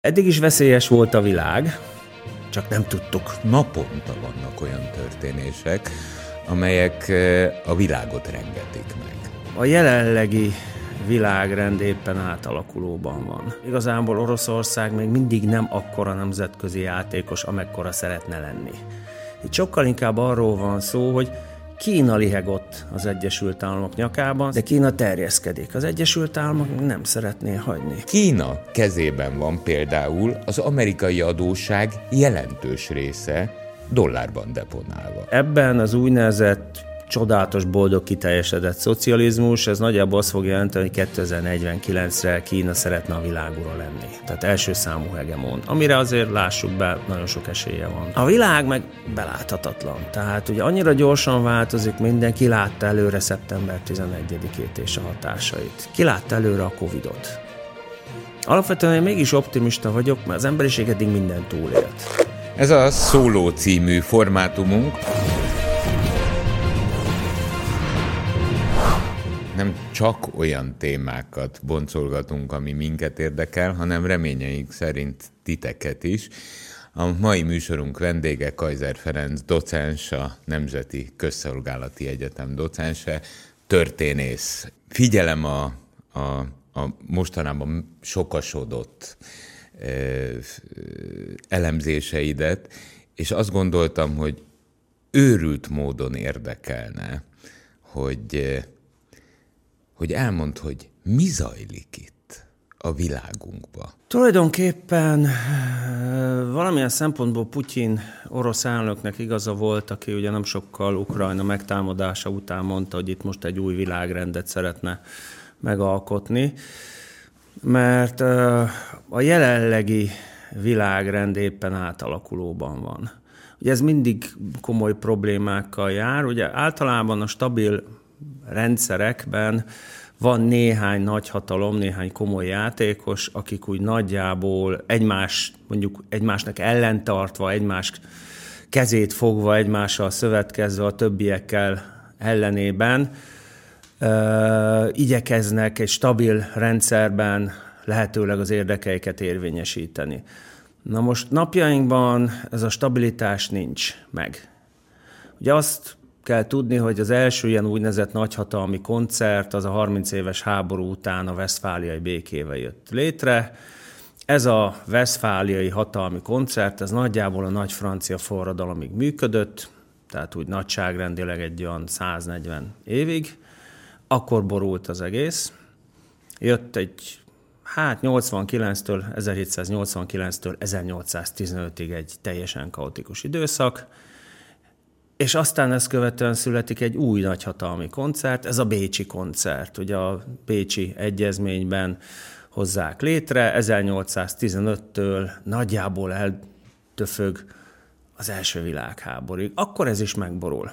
Eddig is veszélyes volt a világ, csak nem tudtuk. Naponta vannak olyan történések, amelyek eh, a világot rengetik meg. A jelenlegi világrend éppen átalakulóban van. Igazából Oroszország még mindig nem akkora nemzetközi játékos, amekkora szeretne lenni. Itt sokkal inkább arról van szó, hogy Kína lihegott az Egyesült Államok nyakában, de Kína terjeszkedik. Az Egyesült Államok nem szeretné hagyni. Kína kezében van például az amerikai adósság jelentős része dollárban deponálva. Ebben az úgynevezett csodálatos, boldog, kiteljesedett szocializmus, ez nagyjából azt fog jelenteni, hogy 2049-re Kína szeretne a világúra lenni. Tehát első számú hegemon, amire azért lássuk be, nagyon sok esélye van. A világ meg beláthatatlan. Tehát ugye annyira gyorsan változik minden, ki látta előre szeptember 11-ét és a hatásait. Ki látta előre a Covidot. Alapvetően én mégis optimista vagyok, mert az emberiség eddig mindent túlélt. Ez a Szóló című formátumunk. Nem csak olyan témákat boncolgatunk, ami minket érdekel, hanem reményeink szerint titeket is. A mai műsorunk vendége Kaiser Ferenc docens, a Nemzeti Közszolgálati Egyetem docense, történész. Figyelem a, a, a mostanában sokasodott eh, elemzéseidet, és azt gondoltam, hogy őrült módon érdekelne, hogy hogy elmond, hogy mi zajlik itt a világunkba. Tulajdonképpen eh, valamilyen szempontból Putyin orosz elnöknek igaza volt, aki ugye nem sokkal Ukrajna megtámadása után mondta, hogy itt most egy új világrendet szeretne megalkotni, mert eh, a jelenlegi világrend éppen átalakulóban van. Ugye ez mindig komoly problémákkal jár. Ugye általában a stabil rendszerekben van néhány nagy hatalom, néhány komoly játékos, akik úgy nagyjából egymás, mondjuk egymásnak ellentartva, egymás kezét fogva, egymással szövetkezve a többiekkel ellenében ö, igyekeznek egy stabil rendszerben lehetőleg az érdekeiket érvényesíteni. Na most napjainkban ez a stabilitás nincs meg. Ugye azt kell tudni, hogy az első ilyen úgynevezett nagyhatalmi koncert az a 30 éves háború után a Westfáliai békével jött létre. Ez a Westfáliai hatalmi koncert, ez nagyjából a nagy francia forradalomig működött, tehát úgy nagyságrendileg egy olyan 140 évig. Akkor borult az egész. Jött egy, hát 89-től, 1789-től 1815-ig egy teljesen kaotikus időszak, és aztán ezt követően születik egy új nagyhatalmi koncert, ez a Bécsi koncert. Ugye a Bécsi egyezményben hozzák létre, 1815-től nagyjából eltöfög az első világháborúig. Akkor ez is megborul.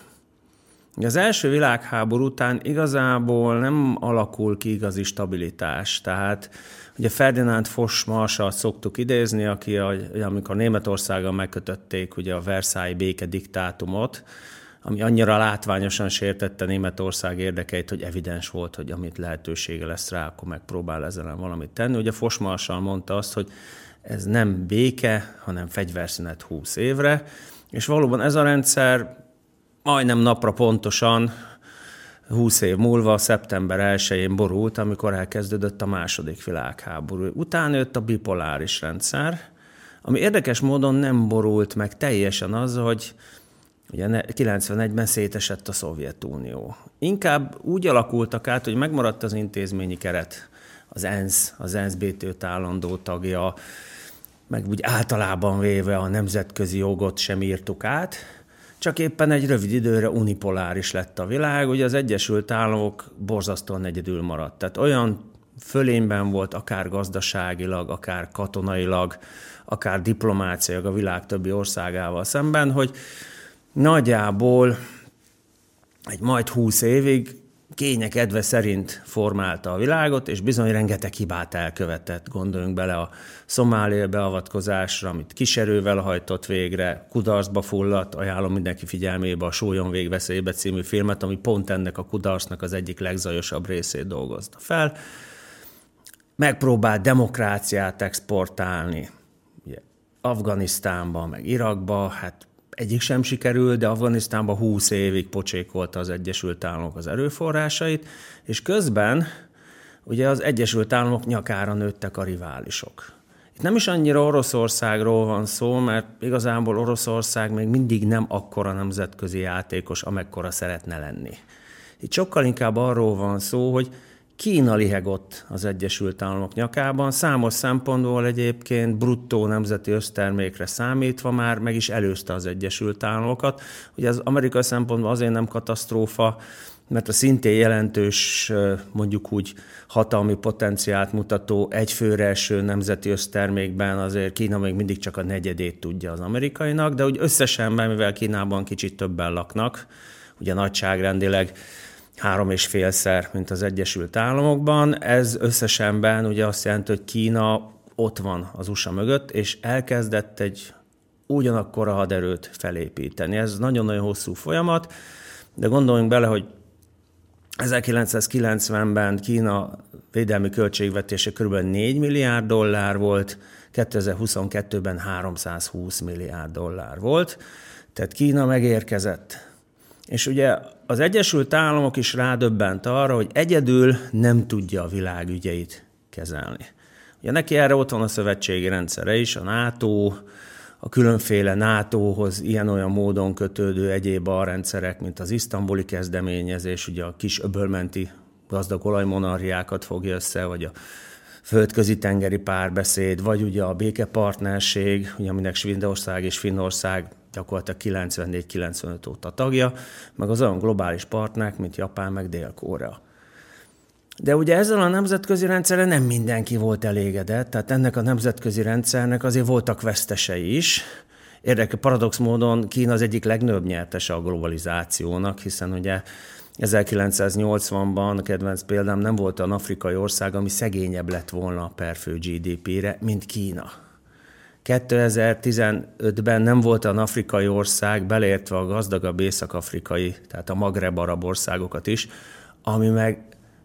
Az első világháború után igazából nem alakul ki igazi stabilitás, tehát Ugye Ferdinand Foch marsalt szoktuk idézni, aki a, amikor Németországgal megkötötték ugye a Versailles béke diktátumot, ami annyira látványosan sértette Németország érdekeit, hogy evidens volt, hogy amit lehetősége lesz rá, akkor megpróbál ezzel valamit tenni. Ugye Foch Marsal mondta azt, hogy ez nem béke, hanem fegyverszünet 20 évre, és valóban ez a rendszer majdnem napra pontosan 20 év múlva, szeptember 1-én borult, amikor elkezdődött a második világháború. Utána jött a bipoláris rendszer, ami érdekes módon nem borult meg teljesen az, hogy ugye 91-ben szétesett a Szovjetunió. Inkább úgy alakultak át, hogy megmaradt az intézményi keret, az ENSZ, az ENSZ BT állandó tagja, meg úgy általában véve a nemzetközi jogot sem írtuk át, csak éppen egy rövid időre unipoláris lett a világ, ugye az Egyesült Államok borzasztóan egyedül maradt. Tehát olyan fölényben volt, akár gazdaságilag, akár katonailag, akár diplomáciailag a világ többi országával szemben, hogy nagyjából egy majd húsz évig kények edve szerint formálta a világot, és bizony rengeteg hibát elkövetett. Gondoljunk bele a szomália beavatkozásra, amit kiserővel hajtott végre, kudarcba fulladt, ajánlom mindenki figyelmébe a Sólyon végveszélybe című filmet, ami pont ennek a kudarcnak az egyik legzajosabb részét dolgozta fel. Megpróbált demokráciát exportálni, Afganisztánba, meg Irakba, hát egyik sem sikerült, de Afganisztánban 20 évig pocsékolta az Egyesült Államok az erőforrásait, és közben ugye az Egyesült Államok nyakára nőttek a riválisok. Itt nem is annyira Oroszországról van szó, mert igazából Oroszország még mindig nem akkora nemzetközi játékos, amekkora szeretne lenni. Itt sokkal inkább arról van szó, hogy Kína lihegott az Egyesült Államok nyakában, számos szempontból egyébként bruttó nemzeti össztermékre számítva már meg is előzte az Egyesült Államokat. Ugye az amerikai szempontból azért nem katasztrófa, mert a szintén jelentős, mondjuk úgy hatalmi potenciált mutató egyfőre eső nemzeti össztermékben azért Kína még mindig csak a negyedét tudja az amerikainak, de úgy összesen, mivel Kínában kicsit többen laknak, ugye nagyságrendileg három és félszer, mint az Egyesült Államokban. Ez összesenben ugye azt jelenti, hogy Kína ott van az USA mögött, és elkezdett egy ugyanakkor a haderőt felépíteni. Ez nagyon-nagyon hosszú folyamat, de gondoljunk bele, hogy 1990-ben Kína védelmi költségvetése kb. 4 milliárd dollár volt, 2022-ben 320 milliárd dollár volt, tehát Kína megérkezett. És ugye az Egyesült Államok is rádöbbent arra, hogy egyedül nem tudja a világ ügyeit kezelni. Ugye neki erre ott van a szövetségi rendszere is, a NATO, a különféle NATO-hoz ilyen-olyan módon kötődő egyéb rendszerek, mint az isztambuli kezdeményezés, ugye a kis öbölmenti gazdag olajmonarhiákat fogja össze, vagy a földközi tengeri párbeszéd, vagy ugye a békepartnerség, ugye aminek Svédország és Finnország gyakorlatilag 94-95 óta tagja, meg az olyan globális partnerek, mint Japán, meg Dél-Korea. De ugye ezzel a nemzetközi rendszerre nem mindenki volt elégedett, tehát ennek a nemzetközi rendszernek azért voltak vesztesei is. Érdekes, paradox módon Kína az egyik legnagyobb nyertese a globalizációnak, hiszen ugye 1980-ban, a kedvenc példám, nem volt olyan afrikai ország, ami szegényebb lett volna per fő GDP-re, mint Kína. 2015-ben nem volt olyan afrikai ország, beleértve a gazdagabb észak-afrikai, tehát a Magreb arab országokat is, ami meg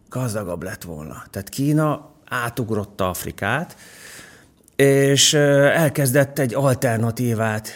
gazdagabb lett volna. Tehát Kína átugrotta Afrikát, és elkezdett egy alternatívát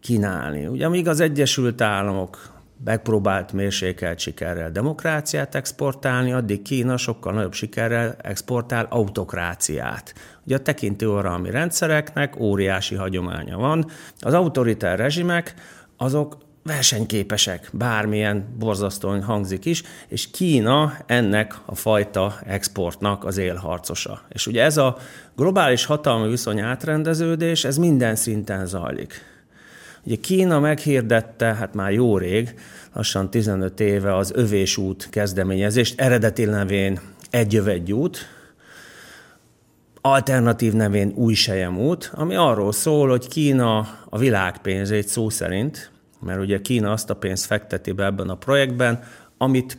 kínálni. Ugye amíg az Egyesült Államok megpróbált mérsékelt sikerrel demokráciát exportálni, addig Kína sokkal nagyobb sikerrel exportál autokráciát. Ugye a tekintőoralmi rendszereknek óriási hagyománya van. Az autoritár rezsimek azok versenyképesek, bármilyen borzasztóan hangzik is, és Kína ennek a fajta exportnak az élharcosa. És ugye ez a globális hatalmi viszony átrendeződés, ez minden szinten zajlik. Ugye Kína meghirdette, hát már jó rég, lassan 15 éve az Övés út kezdeményezést, eredeti nevén Egy Jövegy út, alternatív nevén Új Sejem út, ami arról szól, hogy Kína a világpénzét szó szerint mert ugye Kína azt a pénzt fekteti be ebben a projektben, amit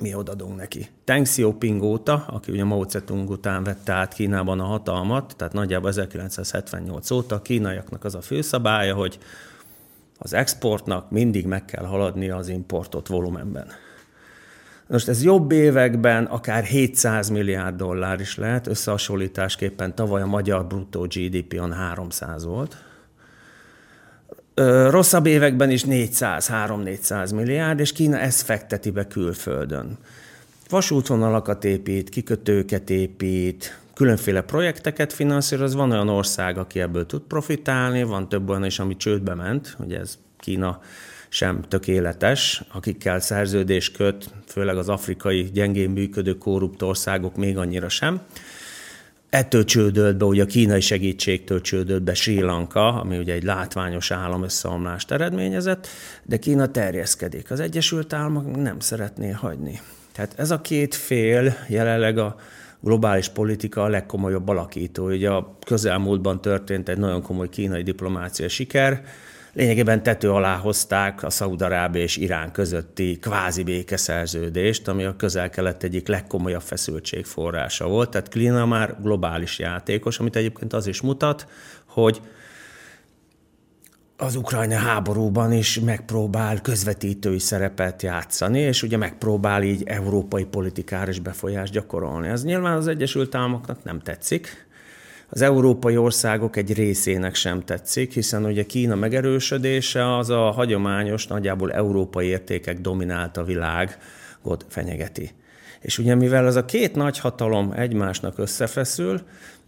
mi odadunk neki. Deng Xiaoping óta, aki ugye Mao Zedong után vette át Kínában a hatalmat, tehát nagyjából 1978 óta a kínaiaknak az a főszabálya, hogy az exportnak mindig meg kell haladni az importot volumenben. Most ez jobb években akár 700 milliárd dollár is lehet, összehasonlításképpen tavaly a magyar bruttó GDP on 300 volt, rosszabb években is 400-3-400 milliárd, és Kína ezt fekteti be külföldön. Vasútvonalakat épít, kikötőket épít, különféle projekteket finanszíroz, van olyan ország, aki ebből tud profitálni, van több olyan is, ami csődbe ment, ugye ez Kína sem tökéletes, akikkel szerződés köt, főleg az afrikai gyengén működő korrupt országok még annyira sem. Ettől csődölt be, ugye a kínai segítségtől csődölt be Sri Lanka, ami ugye egy látványos állam összeomlást eredményezett, de Kína terjeszkedik. Az Egyesült Államok nem szeretné hagyni. Tehát ez a két fél jelenleg a globális politika a legkomolyabb alakító. Ugye a közelmúltban történt egy nagyon komoly kínai diplomácia siker, lényegében tető alá hozták a Szaudarábia és Irán közötti kvázi békeszerződést, ami a közel-kelet egyik legkomolyabb feszültség volt. Tehát Klina már globális játékos, amit egyébként az is mutat, hogy az ukrajna háborúban is megpróbál közvetítői szerepet játszani, és ugye megpróbál így európai politikára is befolyást gyakorolni. Ez nyilván az Egyesült Államoknak nem tetszik, az európai országok egy részének sem tetszik, hiszen ugye Kína megerősödése az a hagyományos, nagyjából európai értékek dominálta világot fenyegeti. És ugye mivel az a két nagy hatalom egymásnak összefeszül,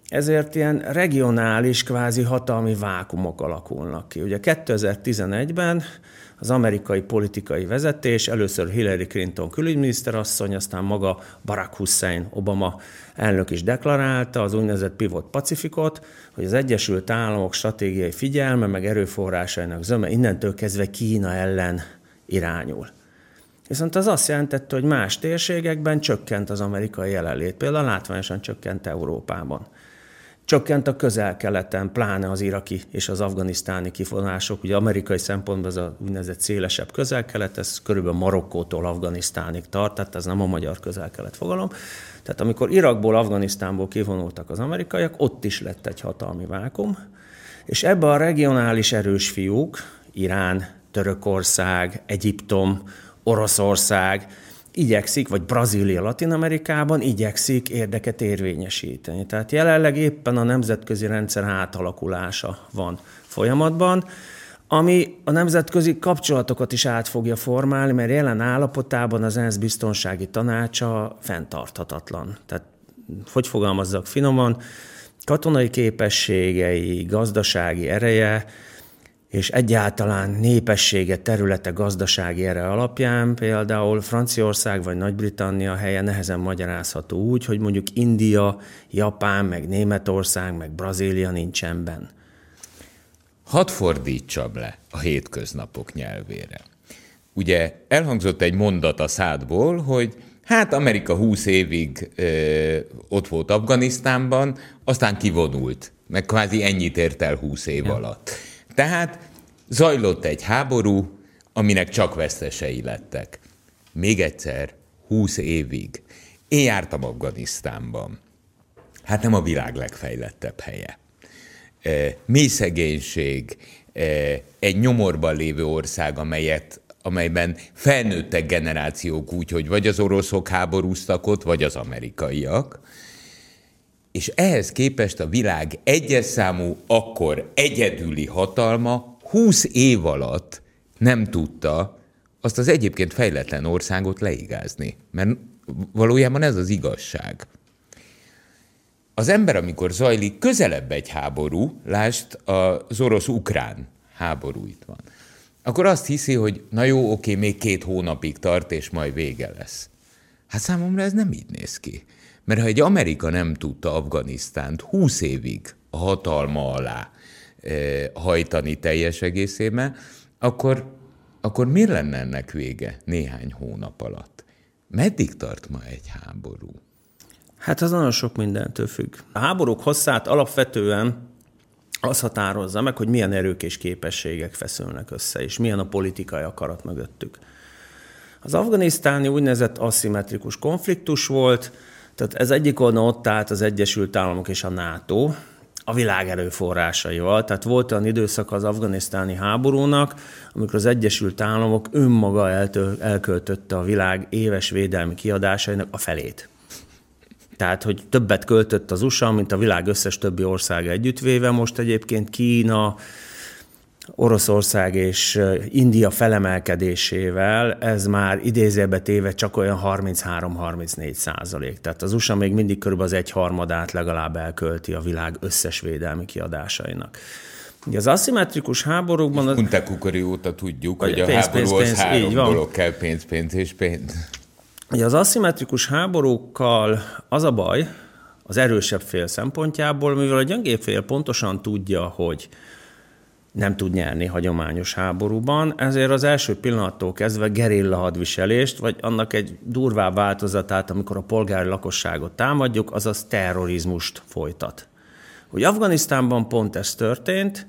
ezért ilyen regionális, kvázi hatalmi vákumok alakulnak ki. Ugye 2011-ben az amerikai politikai vezetés, először Hillary Clinton külügyminiszterasszony, aztán maga Barack Hussein Obama elnök is deklarálta az úgynevezett pivot pacifikot, hogy az Egyesült Államok stratégiai figyelme, meg erőforrásainak zöme innentől kezdve Kína ellen irányul. Viszont az azt jelentette, hogy más térségekben csökkent az amerikai jelenlét, például látványosan csökkent Európában. Csökkent a közel-keleten, pláne az iraki és az afganisztáni kifogások. Ugye amerikai szempontból ez a úgynevezett szélesebb közel-kelet, ez körülbelül Marokkótól Afganisztánig tart, tehát ez nem a magyar közel-kelet fogalom. Tehát amikor Irakból, Afganisztánból kivonultak az amerikaiak, ott is lett egy hatalmi vákum, és ebbe a regionális erős fiúk, Irán, Törökország, Egyiptom, Oroszország, igyekszik, vagy Brazília Latin Amerikában igyekszik érdeket érvényesíteni. Tehát jelenleg éppen a nemzetközi rendszer átalakulása van folyamatban, ami a nemzetközi kapcsolatokat is át fogja formálni, mert jelen állapotában az ENSZ biztonsági tanácsa fenntarthatatlan. Tehát, hogy fogalmazzak finoman, katonai képességei, gazdasági ereje, és egyáltalán népessége, területe, gazdasági ere alapján például Franciaország vagy Nagy-Britannia helye nehezen magyarázható úgy, hogy mondjuk India, Japán, meg Németország, meg Brazília nincsen Hadd fordítsam le a hétköznapok nyelvére. Ugye elhangzott egy mondat a szádból, hogy hát Amerika 20 évig ö, ott volt Afganisztánban, aztán kivonult, meg kvázi ennyit ért el 20 év ja. alatt. Tehát zajlott egy háború, aminek csak vesztesei lettek. Még egyszer, húsz évig. Én jártam Afganisztánban. Hát nem a világ legfejlettebb helye. E, mély szegénység, e, egy nyomorban lévő ország, amelyet amelyben felnőttek generációk úgy, hogy vagy az oroszok háborúztak ott, vagy az amerikaiak, és ehhez képest a világ egyes számú, akkor egyedüli hatalma 20 év alatt nem tudta azt az egyébként fejletlen országot leigázni. Mert valójában ez az igazság. Az ember, amikor zajlik közelebb egy háború, lásd az orosz-ukrán háború itt van, akkor azt hiszi, hogy na jó, oké, még két hónapig tart, és majd vége lesz. Hát számomra ez nem így néz ki. Mert ha egy Amerika nem tudta Afganisztánt 20 évig a hatalma alá e, hajtani teljes egészében, akkor, akkor mi lenne ennek vége néhány hónap alatt? Meddig tart ma egy háború? Hát az nagyon sok mindentől függ. A háborúk hosszát alapvetően az határozza meg, hogy milyen erők és képességek feszülnek össze, és milyen a politikai akarat mögöttük. Az afganisztáni úgynevezett aszimmetrikus konfliktus volt, tehát ez egyik oldalon ott állt az Egyesült Államok és a NATO, a világ erőforrásaival. Tehát volt olyan időszak az afganisztáni háborúnak, amikor az Egyesült Államok önmaga eltől, elköltötte a világ éves védelmi kiadásainak a felét. Tehát, hogy többet költött az USA, mint a világ összes többi országa együttvéve. Most egyébként Kína, Oroszország és India felemelkedésével ez már idézőbe téve csak olyan 33-34 százalék. Tehát az USA még mindig körülbelül az egyharmadát legalább elkölti a világ összes védelmi kiadásainak. Ugye az aszimmetrikus háborúkban... Az... Punta Kukori óta tudjuk, hogy pénz, a pénz, pénz, három dolog kell, pénz, pénz és pénz. Ugye az aszimmetrikus háborúkkal az a baj, az erősebb fél szempontjából, mivel a gyengébb fél pontosan tudja, hogy nem tud nyerni hagyományos háborúban, ezért az első pillanattól kezdve gerilla hadviselést, vagy annak egy durvább változatát, amikor a polgári lakosságot támadjuk, azaz terrorizmust folytat. Hogy Afganisztánban pont ez történt,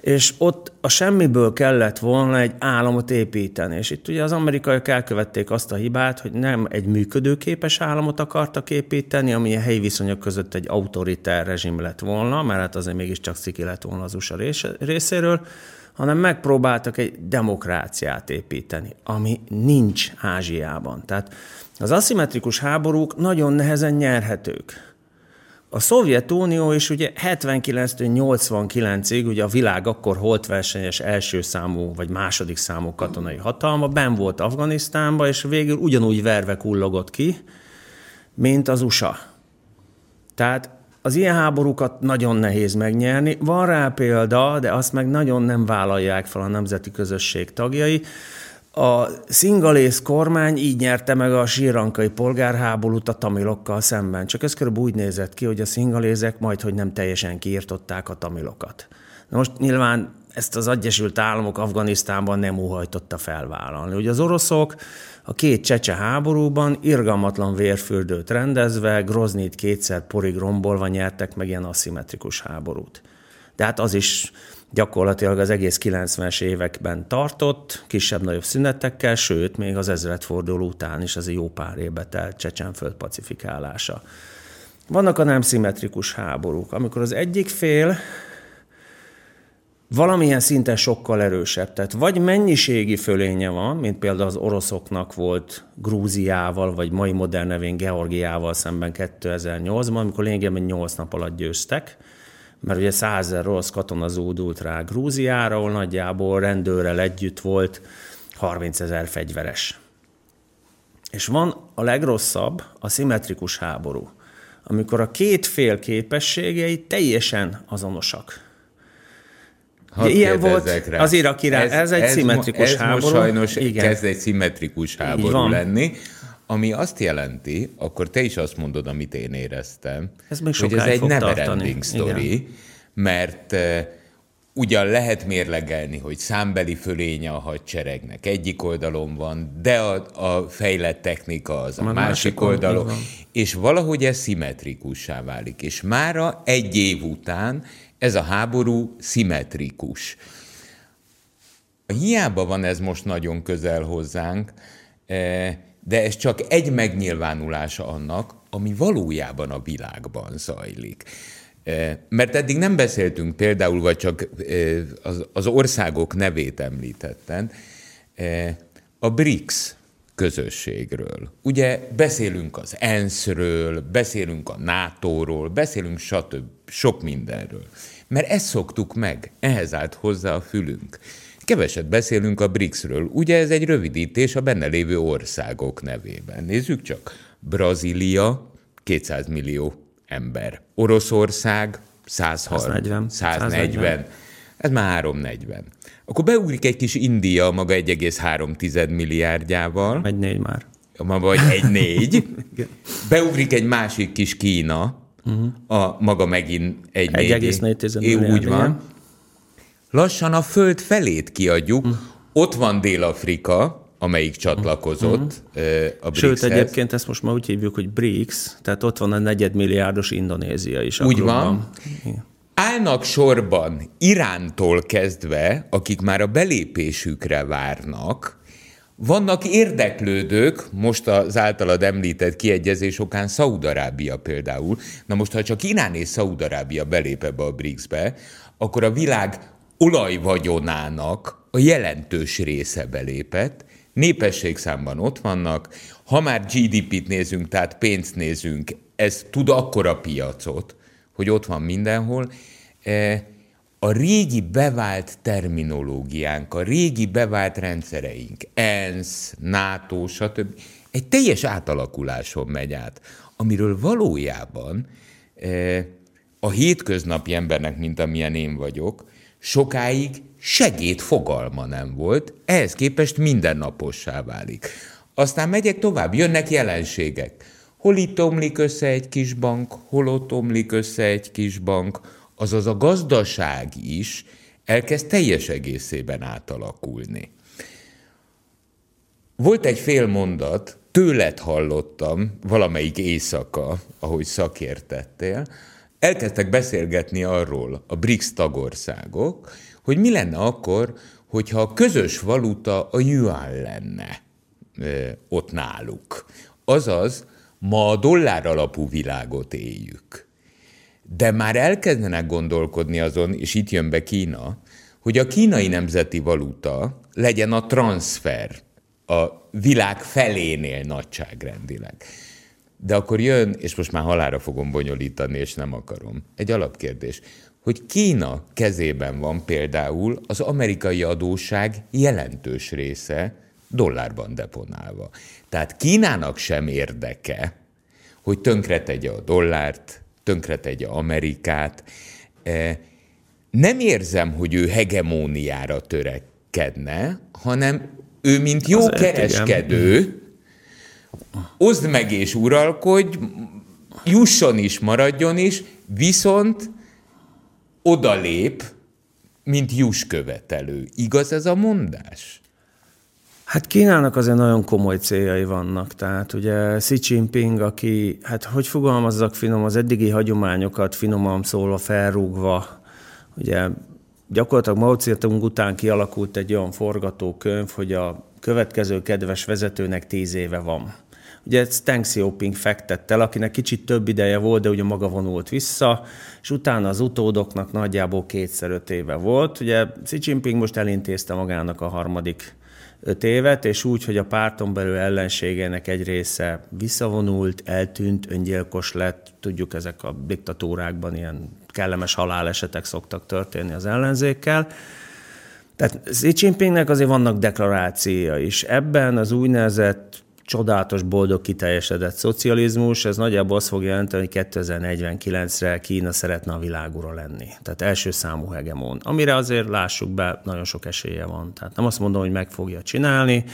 és ott a semmiből kellett volna egy államot építeni. És itt ugye az amerikaiak elkövették azt a hibát, hogy nem egy működőképes államot akartak építeni, ami a helyi viszonyok között egy autoritár rezsim lett volna, mert hát azért mégiscsak sziki lett volna az USA részéről, hanem megpróbáltak egy demokráciát építeni, ami nincs Ázsiában. Tehát az aszimmetrikus háborúk nagyon nehezen nyerhetők. A Szovjetunió is ugye 79-89-ig, ugye a világ akkor holtversenyes első számú vagy második számú katonai hatalma, ben volt Afganisztánba, és végül ugyanúgy verve kullogott ki, mint az USA. Tehát az ilyen háborúkat nagyon nehéz megnyerni. Van rá példa, de azt meg nagyon nem vállalják fel a nemzeti közösség tagjai. A szingalész kormány így nyerte meg a sírankai polgárháborút a tamilokkal szemben. Csak ez körülbelül úgy nézett ki, hogy a szingalézek majd, hogy nem teljesen kiirtották a tamilokat. Na most nyilván ezt az Egyesült Államok Afganisztánban nem óhajtotta felvállalni. Ugye az oroszok a két csecse háborúban irgalmatlan vérfürdőt rendezve, Groznit kétszer porig rombolva nyertek meg ilyen aszimmetrikus háborút. De hát az is gyakorlatilag az egész 90-es években tartott, kisebb-nagyobb szünetekkel, sőt, még az ezredforduló után is az jó pár évbe telt Csecsenföld pacifikálása. Vannak a nem szimmetrikus háborúk, amikor az egyik fél valamilyen szinten sokkal erősebb. Tehát vagy mennyiségi fölénye van, mint például az oroszoknak volt Grúziával, vagy mai modern nevén Georgiával szemben 2008-ban, amikor lényegében 8 nap alatt győztek, mert ugye százer rossz katona zúdult rá Grúziára, ahol nagyjából rendőrrel együtt volt 30 ezer fegyveres. És van a legrosszabb, a szimmetrikus háború, amikor a két fél képességei teljesen azonosak. Hadd Ilyen volt rá. az iraki ez, ez egy ez szimmetrikus ez háború. most sajnos Igen. kezd egy szimmetrikus háború lenni, ami azt jelenti, akkor te is azt mondod, amit én éreztem, Ez még hogy ez egy fog never tartani. ending story, mert uh, ugyan lehet mérlegelni, hogy számbeli fölénye a hadseregnek egyik oldalon van, de a, a fejlett technika az a Már másik, másik oldalon van. és valahogy ez szimmetrikussá válik. És mára egy év után ez a háború szimmetrikus. Hiába van ez most nagyon közel hozzánk, eh, de ez csak egy megnyilvánulása annak, ami valójában a világban zajlik. Eh, Mert eddig nem beszéltünk például, vagy csak eh, az- országok nevét említettem, eh, a BRICS közösségről. Ugye beszélünk az ENSZ-ről, beszélünk a NATO-ról, beszélünk stb. sok mindenről. Mert ezt szoktuk meg, ehhez állt hozzá a fülünk. Keveset beszélünk a BRICS-ről. Ugye ez egy rövidítés a benne lévő országok nevében. Nézzük csak. Brazília, 200 millió ember. Oroszország, 140, 140. 140. Ez már 340. Akkor beugrik egy kis India maga 1,3 milliárdjával, Egy négy már. ma vagy egy négy. Beugrik egy másik kis Kína, a maga megint egy négy. 1,4 É, Úgy milliárd, van. Lassan a föld felét kiadjuk. Ott van Dél-Afrika, amelyik csatlakozott ö, a Sőt, BRICS-hez. egyébként ezt most már úgy hívjuk, hogy BRICS, tehát ott van a negyedmilliárdos Indonézia is. Úgy klubban. van. Állnak sorban Irántól kezdve, akik már a belépésükre várnak, vannak érdeklődők, most az általad említett kiegyezés okán Szaudarábia például. Na most, ha csak Irán és Szaudarábia belép ebbe a BRICS-be, akkor a világ olajvagyonának a jelentős része belépett, népességszámban ott vannak, ha már GDP-t nézünk, tehát pénzt nézünk, ez tud akkora piacot, hogy ott van mindenhol. Eh, A régi bevált terminológiánk, a régi bevált rendszereink, ENSZ, NATO, stb. egy teljes átalakuláson megy át, amiről valójában eh, a hétköznapi embernek, mint amilyen én vagyok, sokáig segéd fogalma nem volt, ehhez képest mindennapossá válik. Aztán megyek tovább, jönnek jelenségek. Hol itt omlik össze egy kis bank, hol ott omlik össze egy kis bank, azaz a gazdaság is elkezd teljes egészében átalakulni. Volt egy fél mondat, tőled hallottam valamelyik éjszaka, ahogy szakértettél, elkezdtek beszélgetni arról a BRICS tagországok, hogy mi lenne akkor, hogyha a közös valuta a yuan lenne ott náluk. Azaz, ma a dollár alapú világot éljük. De már elkezdenek gondolkodni azon, és itt jön be Kína, hogy a kínai nemzeti valuta legyen a transfer a világ felénél nagyságrendileg. De akkor jön, és most már halára fogom bonyolítani, és nem akarom. Egy alapkérdés, hogy Kína kezében van például az amerikai adóság jelentős része dollárban deponálva. Tehát Kínának sem érdeke, hogy tönkretegye a dollárt, tönkretegye Amerikát. E, nem érzem, hogy ő hegemóniára törekedne, hanem ő, mint jó Azért kereskedő, igen. Oszd meg és uralkodj, jusson is, maradjon is, viszont odalép, mint juskövetelő. Igaz ez a mondás? Hát Kínának azért nagyon komoly céljai vannak. Tehát ugye Xi Jinping, aki, hát hogy fogalmazzak finom, az eddigi hagyományokat finoman szólva felrúgva, ugye gyakorlatilag Mao Zedong után kialakult egy olyan forgatókönyv, hogy a következő kedves vezetőnek tíz éve van. Ugye ezt Deng Xiaoping fektett el, akinek kicsit több ideje volt, de ugye maga vonult vissza, és utána az utódoknak nagyjából kétszer öt éve volt. Ugye Xi Jinping most elintézte magának a harmadik öt évet, és úgy, hogy a párton belül ellenségének egy része visszavonult, eltűnt, öngyilkos lett, tudjuk ezek a diktatúrákban ilyen kellemes halálesetek szoktak történni az ellenzékkel. Tehát Xi Jinpingnek azért vannak deklarációja is. Ebben az úgynevezett csodálatos, boldog, kiteljesedett szocializmus, ez nagyjából azt fog jelenteni, hogy 2049-re Kína szeretne a világúra lenni. Tehát első számú hegemon. Amire azért lássuk be, nagyon sok esélye van. Tehát nem azt mondom, hogy meg fogja csinálni,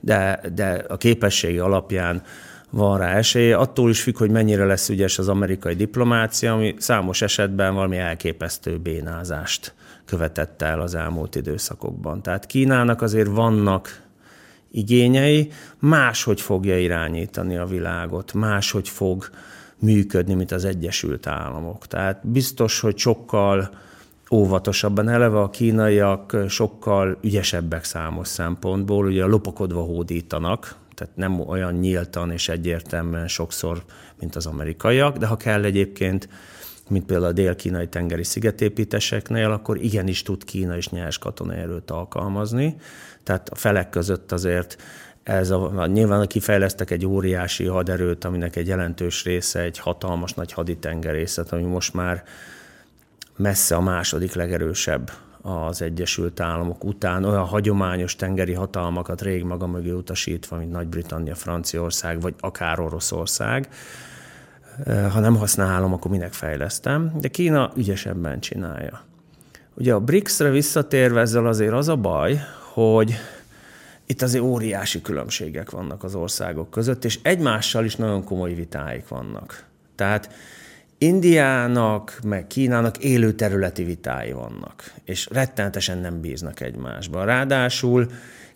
de, de a képességi alapján van rá esélye. Attól is függ, hogy mennyire lesz ügyes az amerikai diplomácia, ami számos esetben valami elképesztő bénázást követett el az elmúlt időszakokban. Tehát Kínának azért vannak igényei, máshogy fogja irányítani a világot, máshogy fog működni, mint az Egyesült Államok. Tehát biztos, hogy sokkal óvatosabban. Eleve a kínaiak sokkal ügyesebbek számos szempontból, ugye lopakodva hódítanak, tehát nem olyan nyíltan és egyértelműen sokszor, mint az amerikaiak, de ha kell egyébként, mint például a dél-kínai tengeri szigetépítéseknél, akkor igenis tud Kína is nyers katonai erőt alkalmazni. Tehát a felek között azért ez a, nyilván kifejlesztek egy óriási haderőt, aminek egy jelentős része egy hatalmas nagy haditengerészet, ami most már messze a második legerősebb az Egyesült Államok után olyan hagyományos tengeri hatalmakat rég maga mögé utasítva, mint Nagy-Britannia, Franciaország, vagy akár Oroszország. Ha nem használom, akkor minek fejlesztem. De Kína ügyesebben csinálja. Ugye a BRICS-re visszatérve ezzel azért az a baj, hogy itt azért óriási különbségek vannak az országok között, és egymással is nagyon komoly vitáik vannak. Tehát Indiának, meg Kínának élő területi vitái vannak, és rettenetesen nem bíznak egymásban. Ráadásul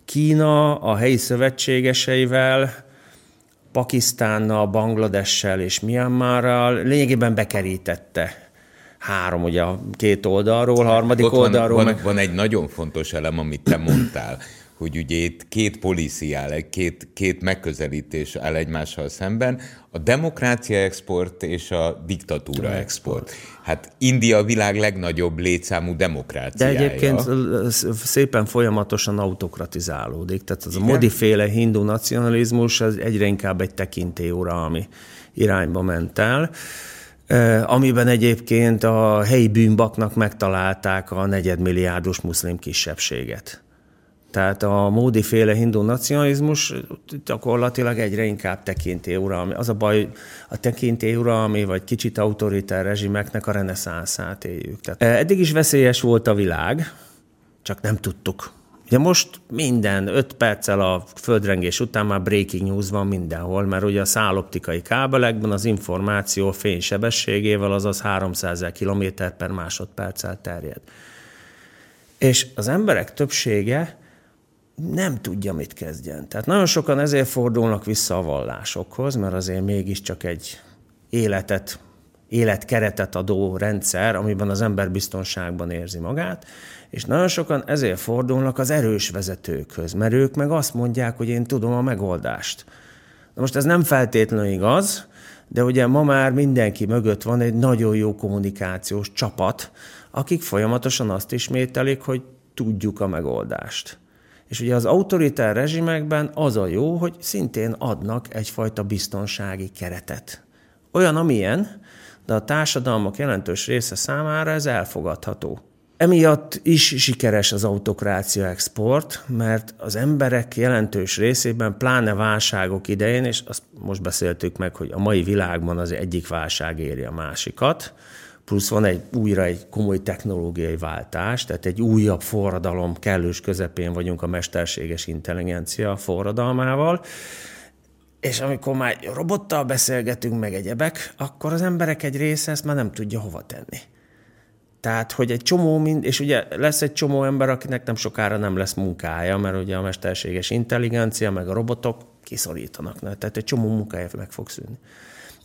Kína a helyi szövetségeseivel, Pakisztánnal, Bangladessel és Myanmarral lényegében bekerítette három, ugye a két oldalról, harmadik Ott oldalról. Van, meg... van egy nagyon fontos elem, amit te mondtál, hogy ugye itt két policy áll, két, két megközelítés áll egymással szemben, a demokrácia export és a diktatúra export. Hát India a világ legnagyobb létszámú demokráciája. De egyébként szépen folyamatosan autokratizálódik. Tehát az Igen? a modiféle hindu nacionalizmus az egyre inkább egy tekintélyóra, ami irányba ment el amiben egyébként a helyi bűnbaknak megtalálták a negyedmilliárdos muszlim kisebbséget. Tehát a módi féle hindu nacionalizmus gyakorlatilag egyre inkább tekintélyuralmi. Az a baj, a tekintélyuralmi vagy kicsit autoritár rezsimeknek a reneszánszát éljük. Tehát eddig is veszélyes volt a világ, csak nem tudtuk. Ugye most minden öt perccel a földrengés után már breaking news van mindenhol, mert ugye a száloptikai kábelekben az információ fénysebességével, azaz 300 km per másodperccel terjed. És az emberek többsége nem tudja, mit kezdjen. Tehát nagyon sokan ezért fordulnak vissza a vallásokhoz, mert azért mégiscsak egy életet, életkeretet adó rendszer, amiben az ember biztonságban érzi magát, és nagyon sokan ezért fordulnak az erős vezetőkhöz, mert ők meg azt mondják, hogy én tudom a megoldást. Na most ez nem feltétlenül igaz, de ugye ma már mindenki mögött van egy nagyon jó kommunikációs csapat, akik folyamatosan azt ismételik, hogy tudjuk a megoldást. És ugye az autoritár rezsimekben az a jó, hogy szintén adnak egyfajta biztonsági keretet. Olyan, amilyen, de a társadalmak jelentős része számára ez elfogadható. Emiatt is sikeres az autokrácia export, mert az emberek jelentős részében, pláne válságok idején, és azt most beszéltük meg, hogy a mai világban az egyik válság éri a másikat, plusz van egy újra egy komoly technológiai váltás, tehát egy újabb forradalom kellős közepén vagyunk a mesterséges intelligencia forradalmával, és amikor már robottal beszélgetünk, meg egyebek, akkor az emberek egy része ezt már nem tudja hova tenni. Tehát, hogy egy csomó, mind, és ugye lesz egy csomó ember, akinek nem sokára nem lesz munkája, mert ugye a mesterséges intelligencia, meg a robotok kiszorítanak. Tehát egy csomó munkája meg fog szűnni.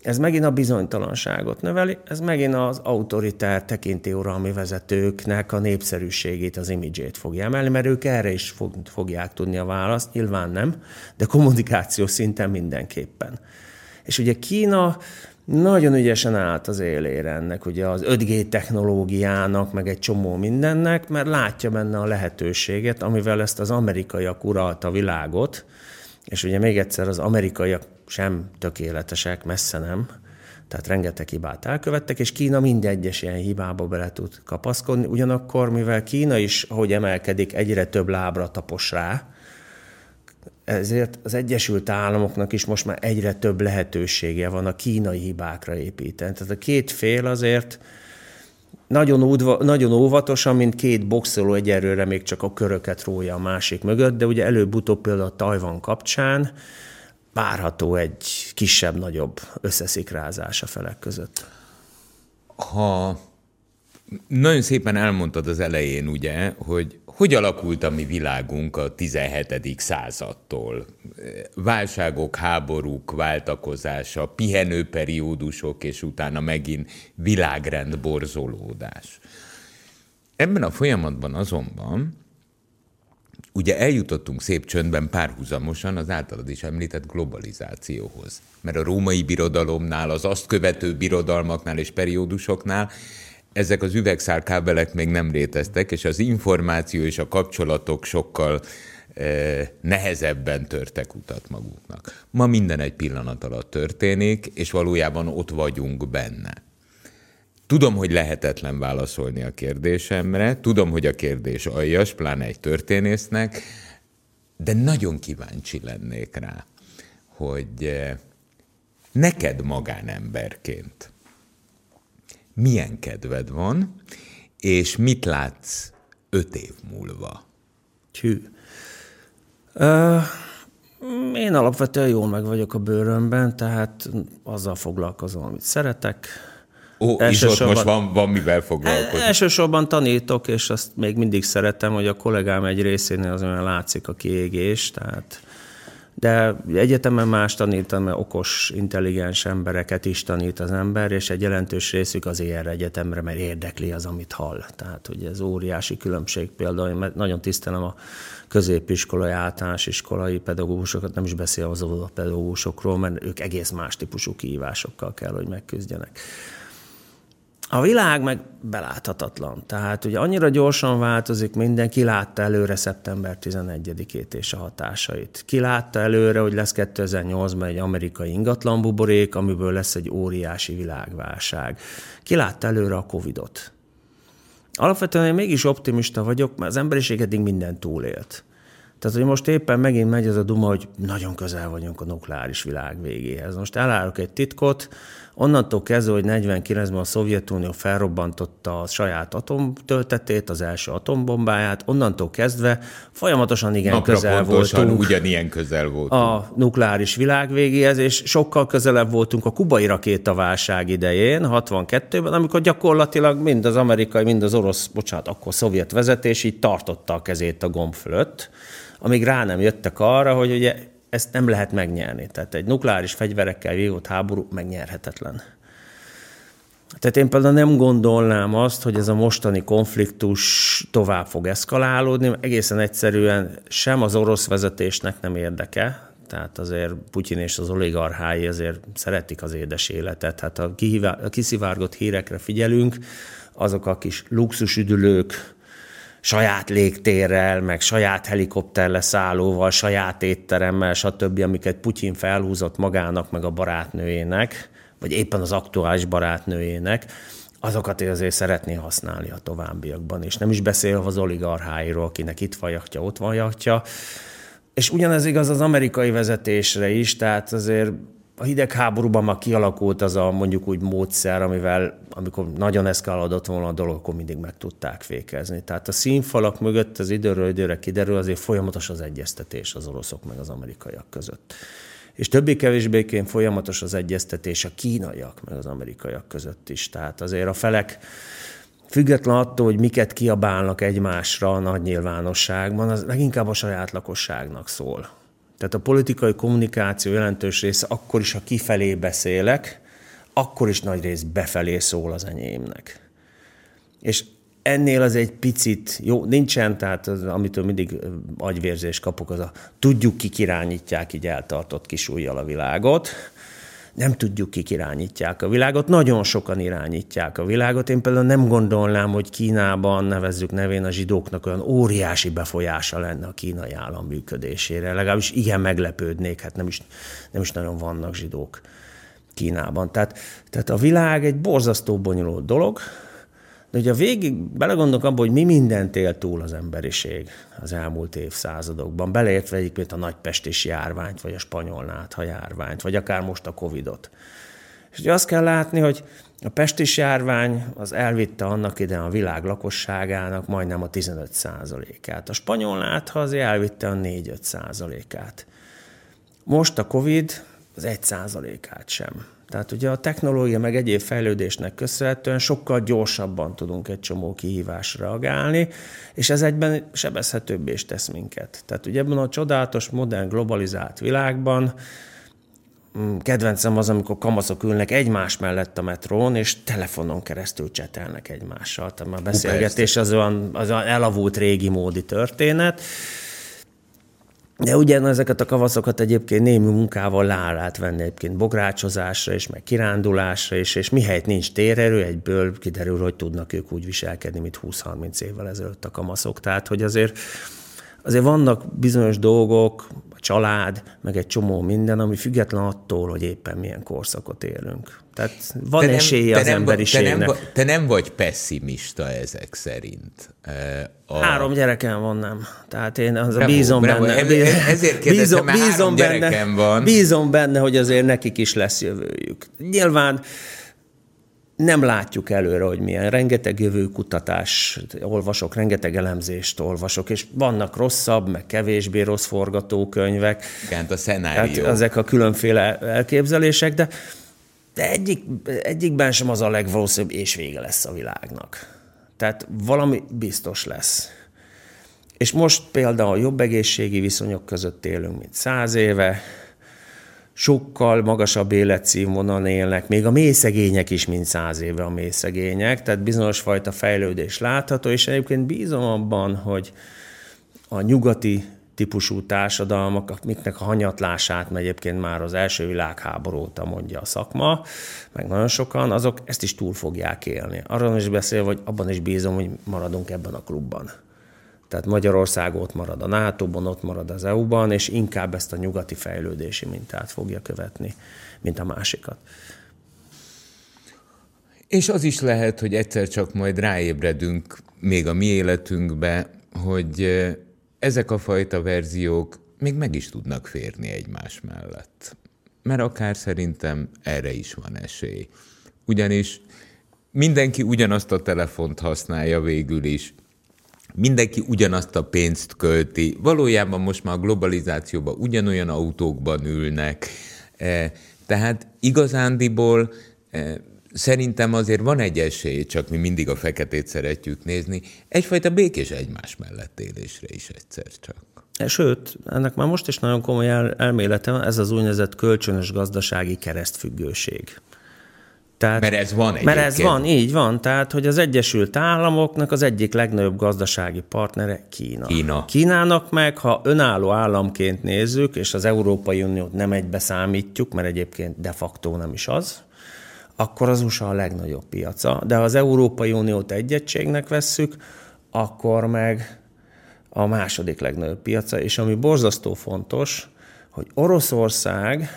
Ez megint a bizonytalanságot növeli, ez megint az autoritár tekintélyuralmi vezetőknek a népszerűségét, az imidzsét fogja emelni, mert ők erre is fog, fogják tudni a választ, nyilván nem, de kommunikáció szinten mindenképpen. És ugye Kína nagyon ügyesen állt az élére ennek, ugye az 5G technológiának, meg egy csomó mindennek, mert látja benne a lehetőséget, amivel ezt az amerikaiak uralta világot, és ugye még egyszer az amerikaiak sem tökéletesek, messze nem, tehát rengeteg hibát elkövettek, és Kína mindegyes ilyen hibába bele tud kapaszkodni. Ugyanakkor, mivel Kína is, ahogy emelkedik, egyre több lábra tapos rá, ezért az Egyesült Államoknak is most már egyre több lehetősége van a kínai hibákra építeni. Tehát a két fél azért nagyon, údva, nagyon óvatosan, mint két boxoló egyelőre még csak a köröket rója a másik mögött, de ugye előbb-utóbb például a Tajvan kapcsán várható egy kisebb-nagyobb összeszikrázás a felek között. Ha nagyon szépen elmondtad az elején, ugye, hogy hogy alakult a mi világunk a 17. századtól? Válságok, háborúk, váltakozása, pihenőperiódusok, és utána megint világrend borzolódás. Ebben a folyamatban azonban ugye eljutottunk szép csöndben párhuzamosan az általad is említett globalizációhoz. Mert a római birodalomnál, az azt követő birodalmaknál és periódusoknál ezek az üvegszálkábelek még nem léteztek, és az információ és a kapcsolatok sokkal eh, nehezebben törtek utat maguknak. Ma minden egy pillanat alatt történik, és valójában ott vagyunk benne. Tudom, hogy lehetetlen válaszolni a kérdésemre, tudom, hogy a kérdés aljas, pláne egy történésznek, de nagyon kíváncsi lennék rá, hogy eh, neked magánemberként milyen kedved van, és mit látsz öt év múlva? Uh, én alapvetően jól meg vagyok a bőrömben, tehát azzal foglalkozom, amit szeretek. Ó, és ott most van, van mivel foglalkozni. Elsősorban tanítok, és azt még mindig szeretem, hogy a kollégám egy részénél az olyan látszik a kiégés, tehát de egyetemen más tanítom, mert okos, intelligens embereket is tanít az ember, és egy jelentős részük az ER egyetemre, mert érdekli az, amit hall. Tehát, hogy ez óriási különbség például, mert nagyon tisztelem a középiskolai, általános iskolai pedagógusokat, nem is beszél az a pedagógusokról, mert ők egész más típusú kihívásokkal kell, hogy megküzdjenek. A világ meg beláthatatlan. Tehát ugye annyira gyorsan változik minden, ki látta előre szeptember 11-ét és a hatásait. Ki látta előre, hogy lesz 2008-ban egy amerikai ingatlanbuborék, amiből lesz egy óriási világválság. Ki látta előre a Covidot. Alapvetően én mégis optimista vagyok, mert az emberiség eddig minden túlélt. Tehát, hogy most éppen megint megy az a duma, hogy nagyon közel vagyunk a nukleáris világ végéhez. Most elárulok egy titkot, onnantól kezdve, hogy 49-ben a Szovjetunió felrobbantotta a saját atomtöltetét, az első atombombáját, onnantól kezdve folyamatosan igen Napra közel voltunk. ugyanilyen közel voltunk. A nukleáris világ végéhez, és sokkal közelebb voltunk a kubai rakétaválság idején, 62-ben, amikor gyakorlatilag mind az amerikai, mind az orosz, bocsánat, akkor szovjet vezetés így tartotta a kezét a gomb fölött amíg rá nem jöttek arra, hogy ugye ezt nem lehet megnyerni. Tehát egy nukleáris fegyverekkel vívott háború megnyerhetetlen. Tehát én például nem gondolnám azt, hogy ez a mostani konfliktus tovább fog eszkalálódni, egészen egyszerűen sem az orosz vezetésnek nem érdeke, tehát azért Putyin és az oligarchái azért szeretik az édes életet. Hát a, kihívá, a kiszivárgott hírekre figyelünk, azok a kis luxusüdülők, saját légtérrel, meg saját helikopter leszállóval, saját étteremmel, stb., amiket Putyin felhúzott magának, meg a barátnőjének, vagy éppen az aktuális barátnőjének, azokat azért szeretné használni a továbbiakban, és nem is beszélve az oligarcháiról, akinek itt van jachtja, ott van jachtja. És ugyanez igaz az amerikai vezetésre is, tehát azért a hidegháborúban már kialakult az a mondjuk úgy módszer, amivel amikor nagyon eszkálódott volna a dolog, akkor mindig meg tudták fékezni. Tehát a színfalak mögött az időről időre kiderül, azért folyamatos az egyeztetés az oroszok meg az amerikaiak között. És többé-kevésbé folyamatos az egyeztetés a kínaiak meg az amerikaiak között is. Tehát azért a felek független attól, hogy miket kiabálnak egymásra a nagy nyilvánosságban, az leginkább a saját lakosságnak szól. Tehát a politikai kommunikáció jelentős része akkor is, ha kifelé beszélek, akkor is nagy rész befelé szól az enyémnek. És ennél az egy picit, jó, nincsen, tehát az, amitől mindig agyvérzés kapok, az a tudjuk, kik irányítják így eltartott kis a világot, nem tudjuk, kik irányítják a világot. Nagyon sokan irányítják a világot. Én például nem gondolnám, hogy Kínában, nevezzük nevén a zsidóknak olyan óriási befolyása lenne a kínai állam működésére. Legalábbis igen meglepődnék, hát nem is, nem is nagyon vannak zsidók Kínában. Tehát, tehát a világ egy borzasztó bonyolult dolog, de ugye a végig belegondolok abba, hogy mi mindent élt túl az emberiség az elmúlt évszázadokban, beleértve egyébként a nagypestis járványt, vagy a spanyol nátha járványt, vagy akár most a Covidot. És ugye azt kell látni, hogy a pestis járvány az elvitte annak ide a világ lakosságának majdnem a 15 át A spanyol nátha az elvitte a 4-5 át Most a Covid az 1 át sem. Tehát ugye a technológia meg egyéb fejlődésnek köszönhetően sokkal gyorsabban tudunk egy csomó kihívásra reagálni, és ez egyben sebezhetőbbé is tesz minket. Tehát ugye ebben a csodálatos, modern, globalizált világban mm, kedvencem az, amikor kamaszok ülnek egymás mellett a metrón, és telefonon keresztül csetelnek egymással. Tehát már beszélgetés az olyan, az olyan elavult régi módi történet, de ugyan ezeket a kavaszokat egyébként némi munkával lehet venni egyébként bográcsozásra és meg kirándulásra is, és mihelyt nincs térerő, egyből kiderül, hogy tudnak ők úgy viselkedni, mint 20-30 évvel ezelőtt a kamaszok. Tehát, hogy azért, azért vannak bizonyos dolgok, család, meg egy csomó minden, ami független attól, hogy éppen milyen korszakot élünk. Tehát van te nem, esélye az nem, emberiségnek. Te nem, te nem vagy pessimista ezek szerint. A... Három gyerekem van, nem. Tehát én az bravo, bízom bravo. benne. Ezért kérdeztem, bízom, bízom benne, van. Bízom benne, hogy azért nekik is lesz jövőjük. Nyilván nem látjuk előre, hogy milyen. Rengeteg jövőkutatás olvasok, rengeteg elemzést olvasok, és vannak rosszabb, meg kevésbé rossz forgatókönyvek. Igen, a szenárió. Tehát ezek a különféle elképzelések, de de egyik, egyikben sem az a legvalószínűbb, és vége lesz a világnak. Tehát valami biztos lesz. És most például jobb egészségi viszonyok között élünk, mint száz éve, sokkal magasabb életszínvonalon élnek, még a mélyszegények is, mint száz éve a mélyszegények, tehát bizonyos fajta fejlődés látható, és egyébként bízom abban, hogy a nyugati típusú társadalmak, amiknek a hanyatlását mert egyébként már az első világháború óta mondja a szakma, meg nagyon sokan, azok ezt is túl fogják élni. Arról is beszél, hogy abban is bízom, hogy maradunk ebben a klubban. Tehát Magyarország ott marad a NATO-ban, ott marad az EU-ban, és inkább ezt a nyugati fejlődési mintát fogja követni, mint a másikat. És az is lehet, hogy egyszer csak majd ráébredünk még a mi életünkbe, hogy ezek a fajta verziók még meg is tudnak férni egymás mellett. Mert akár szerintem erre is van esély. Ugyanis mindenki ugyanazt a telefont használja végül is, mindenki ugyanazt a pénzt költi, valójában most már a globalizációban ugyanolyan autókban ülnek, e, tehát igazándiból e, szerintem azért van egy esély, csak mi mindig a feketét szeretjük nézni, egyfajta békés egymás mellett élésre is egyszer csak. Sőt, ennek már most is nagyon komoly el, van, ez az úgynevezett kölcsönös gazdasági keresztfüggőség. Tehát, mert ez van egyébként. Mert ez van, így van. Tehát, hogy az Egyesült Államoknak az egyik legnagyobb gazdasági partnere Kína. Kína. Kínának meg, ha önálló államként nézzük, és az Európai Uniót nem egybe számítjuk, mert egyébként de facto nem is az, akkor az USA a legnagyobb piaca. De ha az Európai Uniót egy egységnek vesszük, akkor meg a második legnagyobb piaca, és ami borzasztó fontos, hogy Oroszország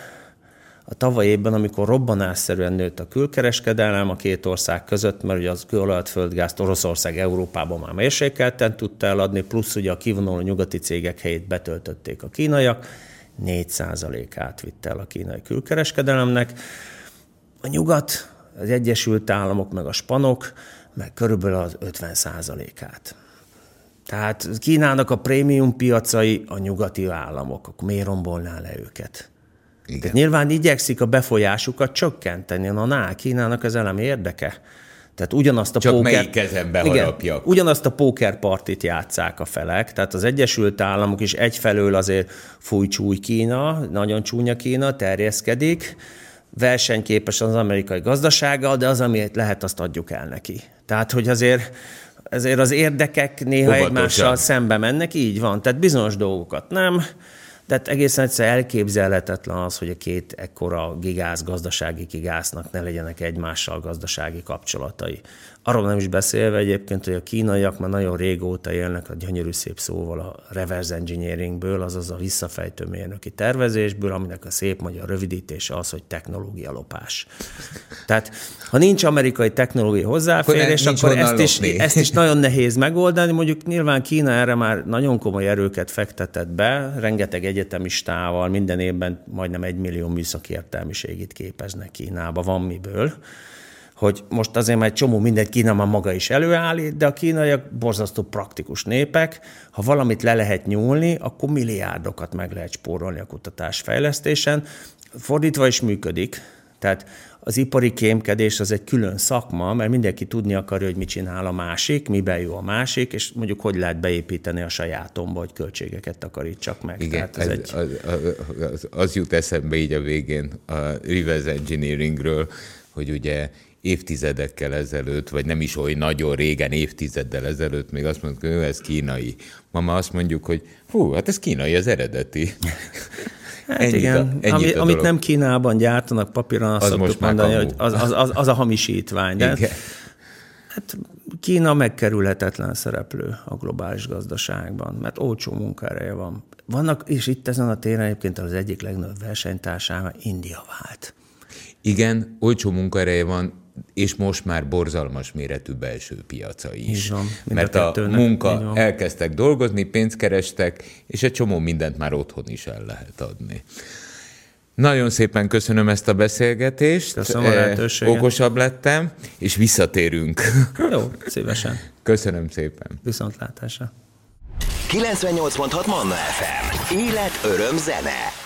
a tavaly évben, amikor robbanásszerűen nőtt a külkereskedelem a két ország között, mert ugye az kőolajat földgázt Oroszország Európában már mérsékelten tudta eladni, plusz ugye a kivonuló nyugati cégek helyét betöltötték a kínaiak, 4%-át vitte el a kínai külkereskedelemnek. A nyugat, az Egyesült Államok, meg a spanok, meg körülbelül az 50%-át. Tehát Kínának a prémium piacai a nyugati államok, akkor miért rombolná le őket? Igen. Tehát nyilván igyekszik a befolyásukat csökkenteni, na, na Kínának az elemi érdeke. Tehát ugyanazt a Csak póker... melyik kezembe igen, ugyanazt a pókerpartit játszák a felek, tehát az Egyesült Államok is egyfelől azért fúj csúj Kína, nagyon csúnya Kína, terjeszkedik, versenyképes az amerikai gazdasága, de az, amit lehet, azt adjuk el neki. Tehát, hogy azért ezért az érdekek néha Óvatosan. egymással szembe mennek, így van. Tehát bizonyos dolgokat nem, tehát egészen egyszer elképzelhetetlen az, hogy a két ekkora gigász, gazdasági gigásznak ne legyenek egymással gazdasági kapcsolatai. Arról nem is beszélve egyébként, hogy a kínaiak már nagyon régóta élnek a gyönyörű szép szóval a reverse engineeringből, azaz a visszafejtő mérnöki tervezésből, aminek a szép magyar rövidítése az, hogy technológia lopás. Tehát ha nincs amerikai technológia hozzáférés, akkor, akkor ezt, is, ezt is nagyon nehéz megoldani. Mondjuk nyilván Kína erre már nagyon komoly erőket fektetett be, rengeteg egyetemistával, minden évben majdnem egy millió műszaki értelmiségit képeznek Kínába, van miből hogy most azért már egy csomó mindent Kína már maga is előállít, de a kínaiak borzasztó praktikus népek. Ha valamit le lehet nyúlni, akkor milliárdokat meg lehet spórolni a kutatás fejlesztésen. Fordítva is működik. Tehát az ipari kémkedés az egy külön szakma, mert mindenki tudni akarja, hogy mit csinál a másik, miben jó a másik, és mondjuk hogy lehet beépíteni a sajátomba, hogy költségeket takarítsak meg. Igen, Tehát ez, ez egy... az, az, az jut eszembe így a végén a reverse engineeringről, hogy ugye évtizedekkel ezelőtt, vagy nem is oly nagyon régen, évtizeddel ezelőtt még azt mondtuk, hogy ez kínai. Ma már azt mondjuk, hogy hú, hát ez kínai, az eredeti. Hát ennyit igen, a, Ami, a amit nem Kínában gyártanak papíron, azt az szoktuk mondani, hogy az, az, az, az a hamisítvány. De igen. Hát Kína megkerülhetetlen szereplő a globális gazdaságban, mert olcsó munkaereje van. Vannak, és itt ezen a téren egyébként az egyik legnagyobb versenytársával India vált. Igen, olcsó munkaereje van, és most már borzalmas méretű belső piaca is. Van, Mert a, a munka elkezdtek dolgozni, pénzt kerestek, és egy csomó mindent már otthon is el lehet adni. Nagyon szépen köszönöm ezt a beszélgetést. Köszönöm a lehetőséget. Okosabb lettem, és visszatérünk. Jó, szívesen. Köszönöm szépen. Viszontlátásra. 98.6 Manna FM. Élet, öröm, zene.